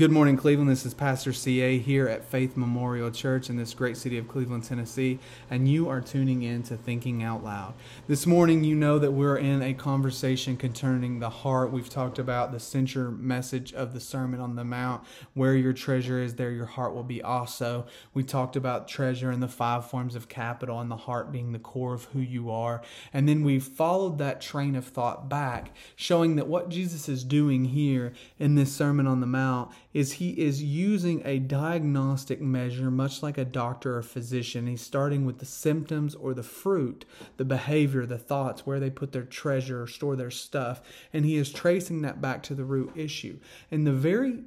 Good morning, Cleveland. This is Pastor CA here at Faith Memorial Church in this great city of Cleveland, Tennessee, and you are tuning in to Thinking Out Loud. This morning, you know that we're in a conversation concerning the heart. We've talked about the center message of the Sermon on the Mount where your treasure is, there your heart will be also. We talked about treasure and the five forms of capital and the heart being the core of who you are. And then we followed that train of thought back, showing that what Jesus is doing here in this Sermon on the Mount is he is using a diagnostic measure, much like a doctor or physician. He's starting with the symptoms or the fruit, the behavior, the thoughts, where they put their treasure or store their stuff, and he is tracing that back to the root issue. And the very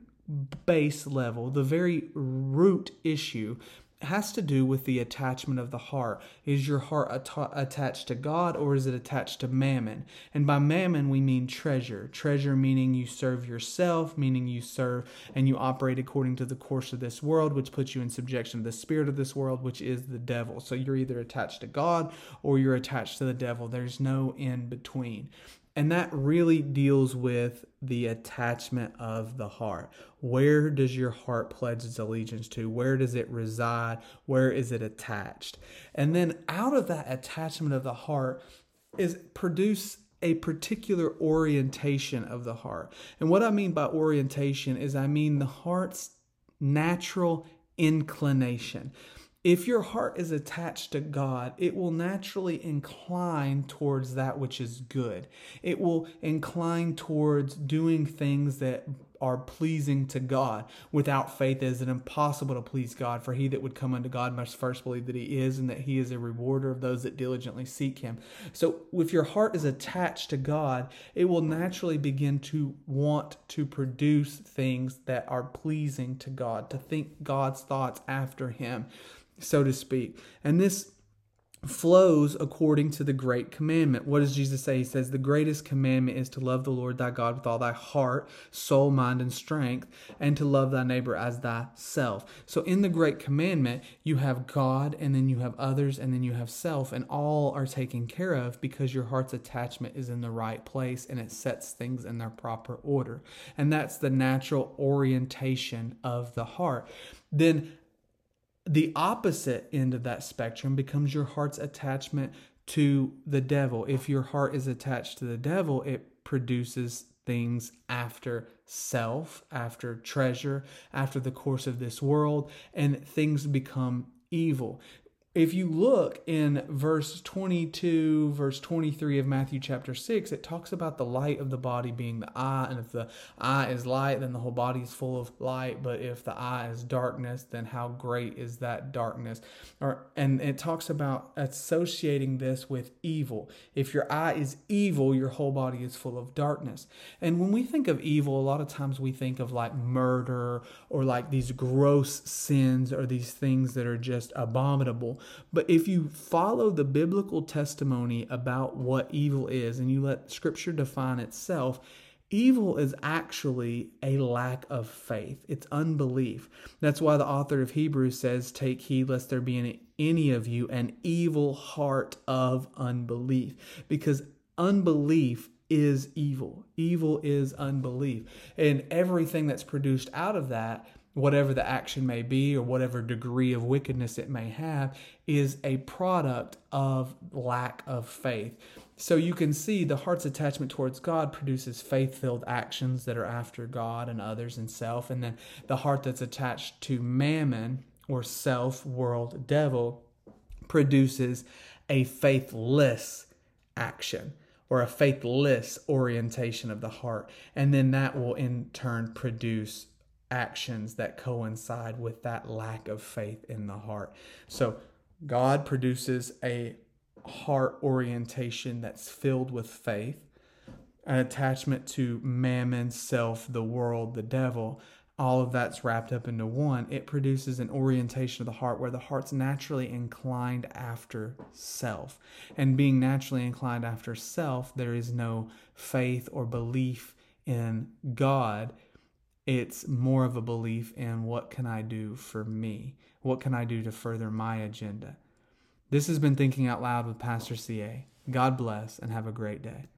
base level, the very root issue has to do with the attachment of the heart. Is your heart at- attached to God or is it attached to mammon? And by mammon, we mean treasure. Treasure meaning you serve yourself, meaning you serve and you operate according to the course of this world, which puts you in subjection to the spirit of this world, which is the devil. So you're either attached to God or you're attached to the devil. There's no in between. And that really deals with the attachment of the heart. Where does your heart pledge its allegiance to? Where does it reside? Where is it attached? And then out of that attachment of the heart is produce a particular orientation of the heart. And what I mean by orientation is I mean the heart's natural inclination. If your heart is attached to God, it will naturally incline towards that which is good. It will incline towards doing things that are pleasing to God. Without faith, it is it impossible to please God. For he that would come unto God must first believe that he is, and that he is a rewarder of those that diligently seek him. So, if your heart is attached to God, it will naturally begin to want to produce things that are pleasing to God, to think God's thoughts after him so to speak. And this flows according to the great commandment. What does Jesus say? He says, The greatest commandment is to love the Lord thy God with all thy heart, soul, mind, and strength, and to love thy neighbor as thyself. So in the great commandment, you have God, and then you have others, and then you have self, and all are taken care of because your heart's attachment is in the right place and it sets things in their proper order. And that's the natural orientation of the heart. Then the opposite end of that spectrum becomes your heart's attachment to the devil. If your heart is attached to the devil, it produces things after self, after treasure, after the course of this world, and things become evil if you look in verse 22, verse 23 of Matthew chapter 6, it talks about the light of the body being the eye. And if the eye is light, then the whole body is full of light. But if the eye is darkness, then how great is that darkness? Or, and it talks about associating this with evil. If your eye is evil, your whole body is full of darkness. And when we think of evil, a lot of times we think of like murder or like these gross sins or these things that are just abominable. But if you follow the biblical testimony about what evil is and you let scripture define itself, evil is actually a lack of faith. It's unbelief. That's why the author of Hebrews says, Take heed lest there be in any of you an evil heart of unbelief. Because unbelief is evil. Evil is unbelief. And everything that's produced out of that whatever the action may be or whatever degree of wickedness it may have, is a product of lack of faith. So you can see the heart's attachment towards God produces faith filled actions that are after God and others and self. And then the heart that's attached to mammon or self, world, devil produces a faithless action or a faithless orientation of the heart. And then that will in turn produce actions that coincide with that lack of faith in the heart. So, God produces a heart orientation that's filled with faith, an attachment to mammon, self, the world, the devil. All of that's wrapped up into one. It produces an orientation of the heart where the heart's naturally inclined after self. And being naturally inclined after self, there is no faith or belief in God it's more of a belief in what can I do for me? What can I do to further my agenda? This has been Thinking Out Loud with Pastor CA. God bless and have a great day.